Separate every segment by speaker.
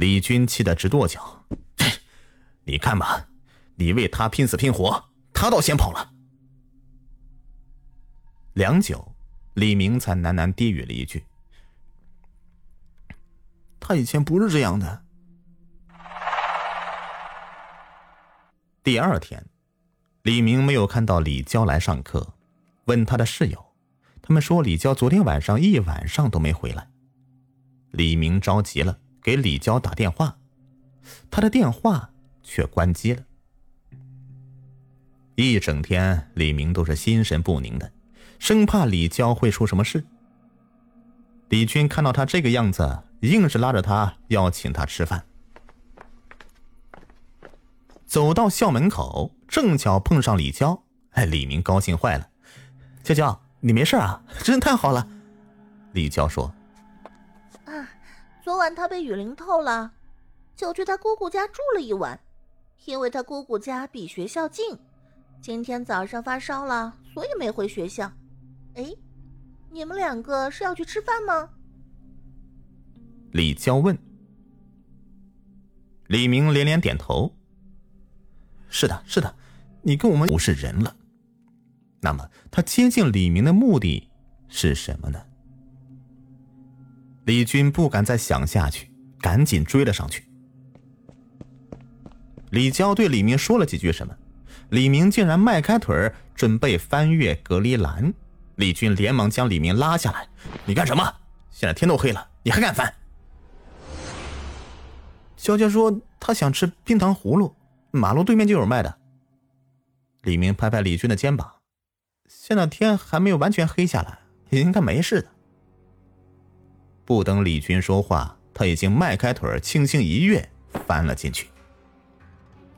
Speaker 1: 李军气得直跺脚：“ 你看吧，你为他拼死拼活，他倒先跑了。”良久，李明才喃喃低语了一句：“
Speaker 2: 他以前不是这样的。”
Speaker 1: 第二天，李明没有看到李娇来上课，问他的室友，他们说李娇昨天晚上一晚上都没回来。李明着急了，给李娇打电话，他的电话却关机了。一整天，李明都是心神不宁的，生怕李娇会出什么事。李军看到他这个样子，硬是拉着他要请他吃饭。走到校门口，正巧碰上李娇，哎，李明高兴坏了。娇娇，你没事啊？真是太好了。李娇说。
Speaker 3: 昨晚他被雨淋透了，就去他姑姑家住了一晚，因为他姑姑家比学校近。今天早上发烧了，所以没回学校。哎，你们两个是要去吃饭吗？
Speaker 1: 李娇问。李明连连点头。是的，是的，你跟我们不是人了。那么他接近李明的目的是什么呢？李军不敢再想下去，赶紧追了上去。李娇对李明说了几句什么，李明竟然迈开腿准备翻越隔离栏。李军连忙将李明拉下来：“你干什么？现在天都黑了，你还敢翻？”
Speaker 2: 娇娇说：“她想吃冰糖葫芦，马路对面就有卖的。”
Speaker 1: 李明拍拍李军的肩膀：“现在天还没有完全黑下来，应该没事的。”不等李军说话，他已经迈开腿轻轻一跃，翻了进去。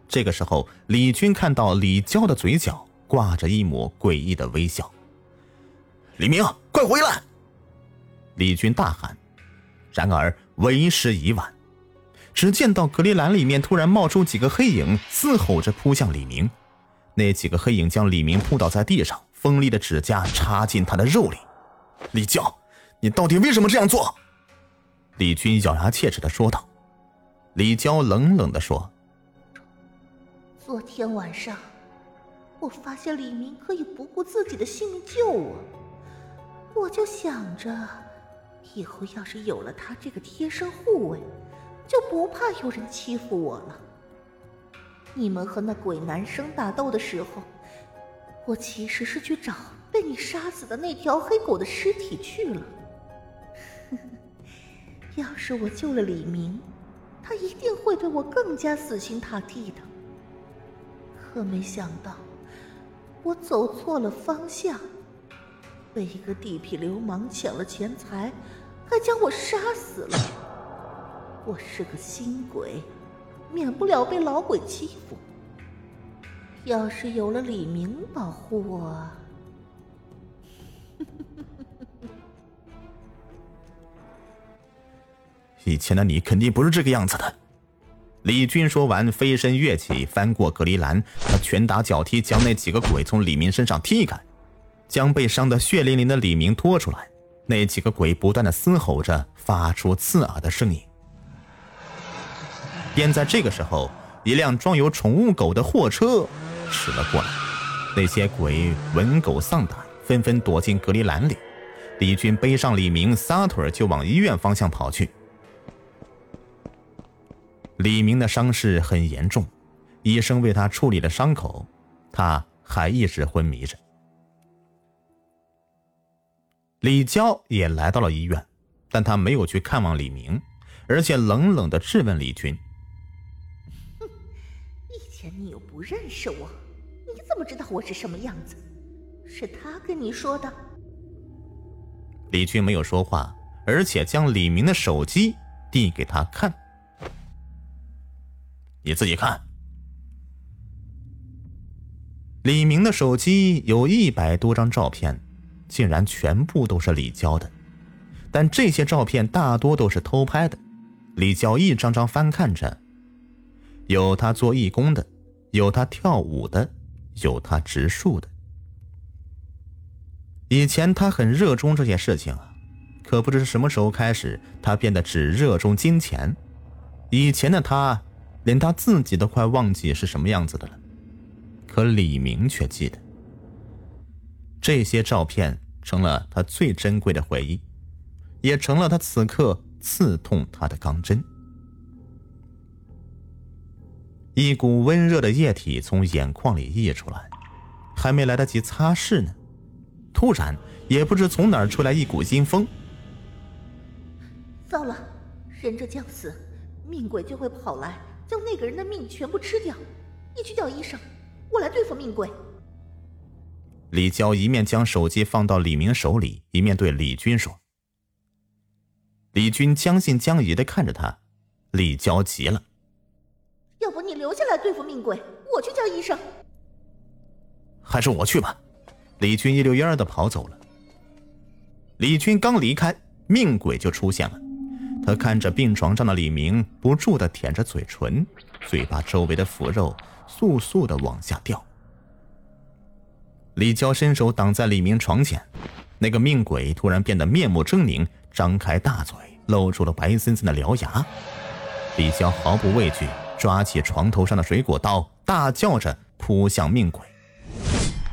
Speaker 1: 这个时候，李军看到李娇的嘴角挂着一抹诡异的微笑。李明，快回来！李军大喊。然而为时已晚，只见到隔离栏里面突然冒出几个黑影，嘶吼着扑向李明。那几个黑影将李明扑倒在地上，锋利的指甲插进他的肉里。李娇，你到底为什么这样做？李军咬牙切齿的说道：“李娇冷冷的说，
Speaker 3: 昨天晚上，我发现李明可以不顾自己的性命救我，我就想着，以后要是有了他这个贴身护卫，就不怕有人欺负我了。你们和那鬼男生打斗的时候，我其实是去找被你杀死的那条黑狗的尸体去了。”要是我救了李明，他一定会对我更加死心塌地的。可没想到，我走错了方向，被一个地痞流氓抢了钱财，还将我杀死了。我是个新鬼，免不了被老鬼欺负。要是有了李明保护我。
Speaker 1: 以前的你肯定不是这个样子的。李军说完，飞身跃起，翻过隔离栏，他拳打脚踢，将那几个鬼从李明身上踢开，将被伤得血淋淋的李明拖出来。那几个鬼不断的嘶吼着，发出刺耳的声音。便在这个时候，一辆装有宠物狗的货车驶了过来，那些鬼闻狗丧胆，纷纷躲进隔离栏里。李军背上李明，撒腿就往医院方向跑去。李明的伤势很严重，医生为他处理了伤口，他还一直昏迷着。李娇也来到了医院，但她没有去看望李明，而且冷冷的质问李军：“
Speaker 3: 哼，以前你又不认识我，你怎么知道我是什么样子？是他跟你说的？”
Speaker 1: 李军没有说话，而且将李明的手机递给他看。你自己看，李明的手机有一百多张照片，竟然全部都是李娇的，但这些照片大多都是偷拍的。李娇一张张翻看着，有他做义工的，有他跳舞的，有他植树的。以前他很热衷这件事情啊，可不知什么时候开始，他变得只热衷金钱。以前的他，连他自己都快忘记是什么样子的了，可李明却记得。这些照片成了他最珍贵的回忆，也成了他此刻刺痛他的钢针。一股温热的液体从眼眶里溢出来，还没来得及擦拭呢，突然也不知从哪儿吹来一股阴风。
Speaker 3: 糟了，人这将死。命鬼就会跑来，将那个人的命全部吃掉。你去叫医生，我来对付命鬼。
Speaker 1: 李娇一面将手机放到李明手里，一面对李军说：“李军将信将疑的看着他。”李娇急了：“
Speaker 3: 要不你留下来对付命鬼，我去叫医生。”
Speaker 1: 还是我去吧。李军一溜烟的跑走了。李军刚离开，命鬼就出现了。他看着病床上的李明，不住的舔着嘴唇，嘴巴周围的腐肉簌簌的往下掉。李娇伸手挡在李明床前，那个命鬼突然变得面目狰狞，张开大嘴，露出了白森森的獠牙。李娇毫不畏惧，抓起床头上的水果刀，大叫着扑向命鬼。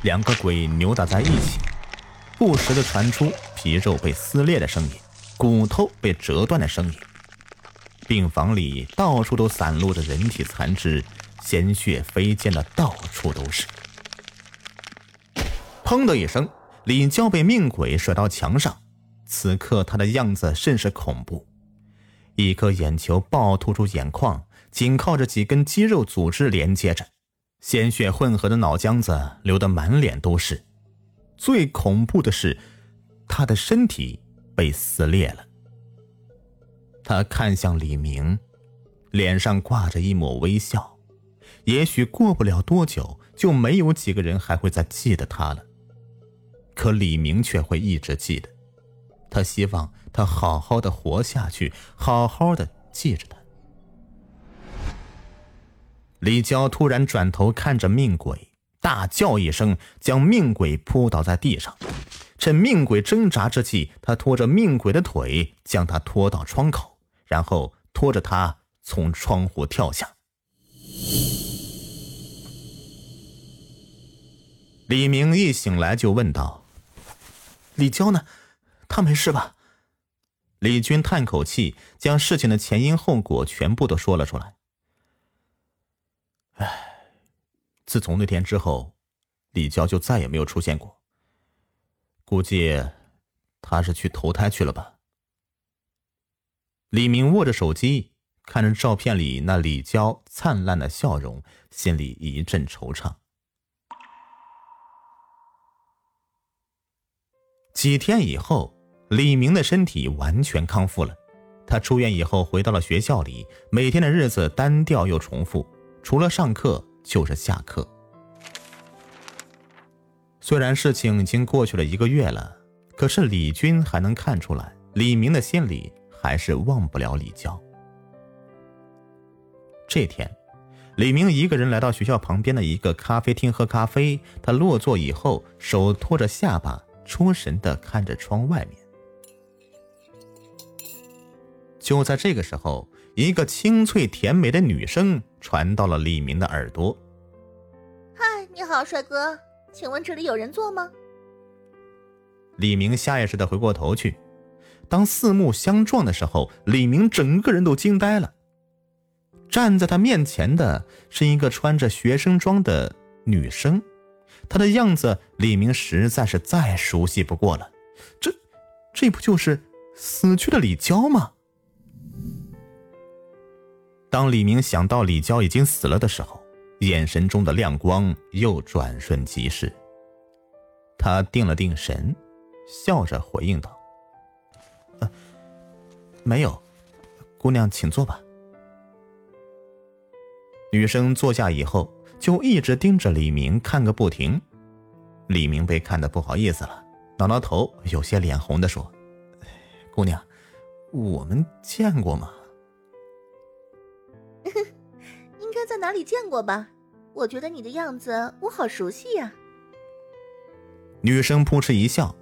Speaker 1: 两个鬼扭打在一起，不时的传出皮肉被撕裂的声音。骨头被折断的声音，病房里到处都散落着人体残肢，鲜血飞溅的到处都是。砰的一声，李娇被命鬼甩到墙上。此刻他的样子甚是恐怖，一颗眼球暴突出眼眶，紧靠着几根肌肉组织连接着，鲜血混合的脑浆子流得满脸都是。最恐怖的是，他的身体。被撕裂了。他看向李明，脸上挂着一抹微笑。也许过不了多久，就没有几个人还会再记得他了。可李明却会一直记得。他希望他好好的活下去，好好的记着他。李娇突然转头看着命鬼，大叫一声，将命鬼扑倒在地上。趁命鬼挣扎之际，他拖着命鬼的腿，将他拖到窗口，然后拖着他从窗户跳下。李明一醒来就问道：“
Speaker 2: 李娇呢？他没事吧？”
Speaker 1: 李军叹口气，将事情的前因后果全部都说了出来。唉，自从那天之后，李娇就再也没有出现过。估计他是去投胎去了吧？李明握着手机，看着照片里那李娇灿烂的笑容，心里一阵惆怅。几天以后，李明的身体完全康复了。他出院以后回到了学校里，每天的日子单调又重复，除了上课就是下课。虽然事情已经过去了一个月了，可是李军还能看出来，李明的心里还是忘不了李娇。这天，李明一个人来到学校旁边的一个咖啡厅喝咖啡。他落座以后，手托着下巴，出神的看着窗外面。就在这个时候，一个清脆甜美的女声传到了李明的耳朵：“
Speaker 3: 嗨，你好，帅哥。”请问这里有人坐吗？
Speaker 1: 李明下意识的回过头去，当四目相撞的时候，李明整个人都惊呆了。站在他面前的是一个穿着学生装的女生，她的样子李明实在是再熟悉不过了。这，这不就是死去的李娇吗？当李明想到李娇已经死了的时候。眼神中的亮光又转瞬即逝。他定了定神，笑着回应道：“
Speaker 2: 呃，没有，姑娘请坐吧。”
Speaker 1: 女生坐下以后，就一直盯着李明看个不停。李明被看的不好意思了，挠挠头，有些脸红的说：“
Speaker 2: 姑娘，我们见过吗？”
Speaker 3: 哪里见过吧？我觉得你的样子我好熟悉呀。
Speaker 1: 女生扑哧一笑，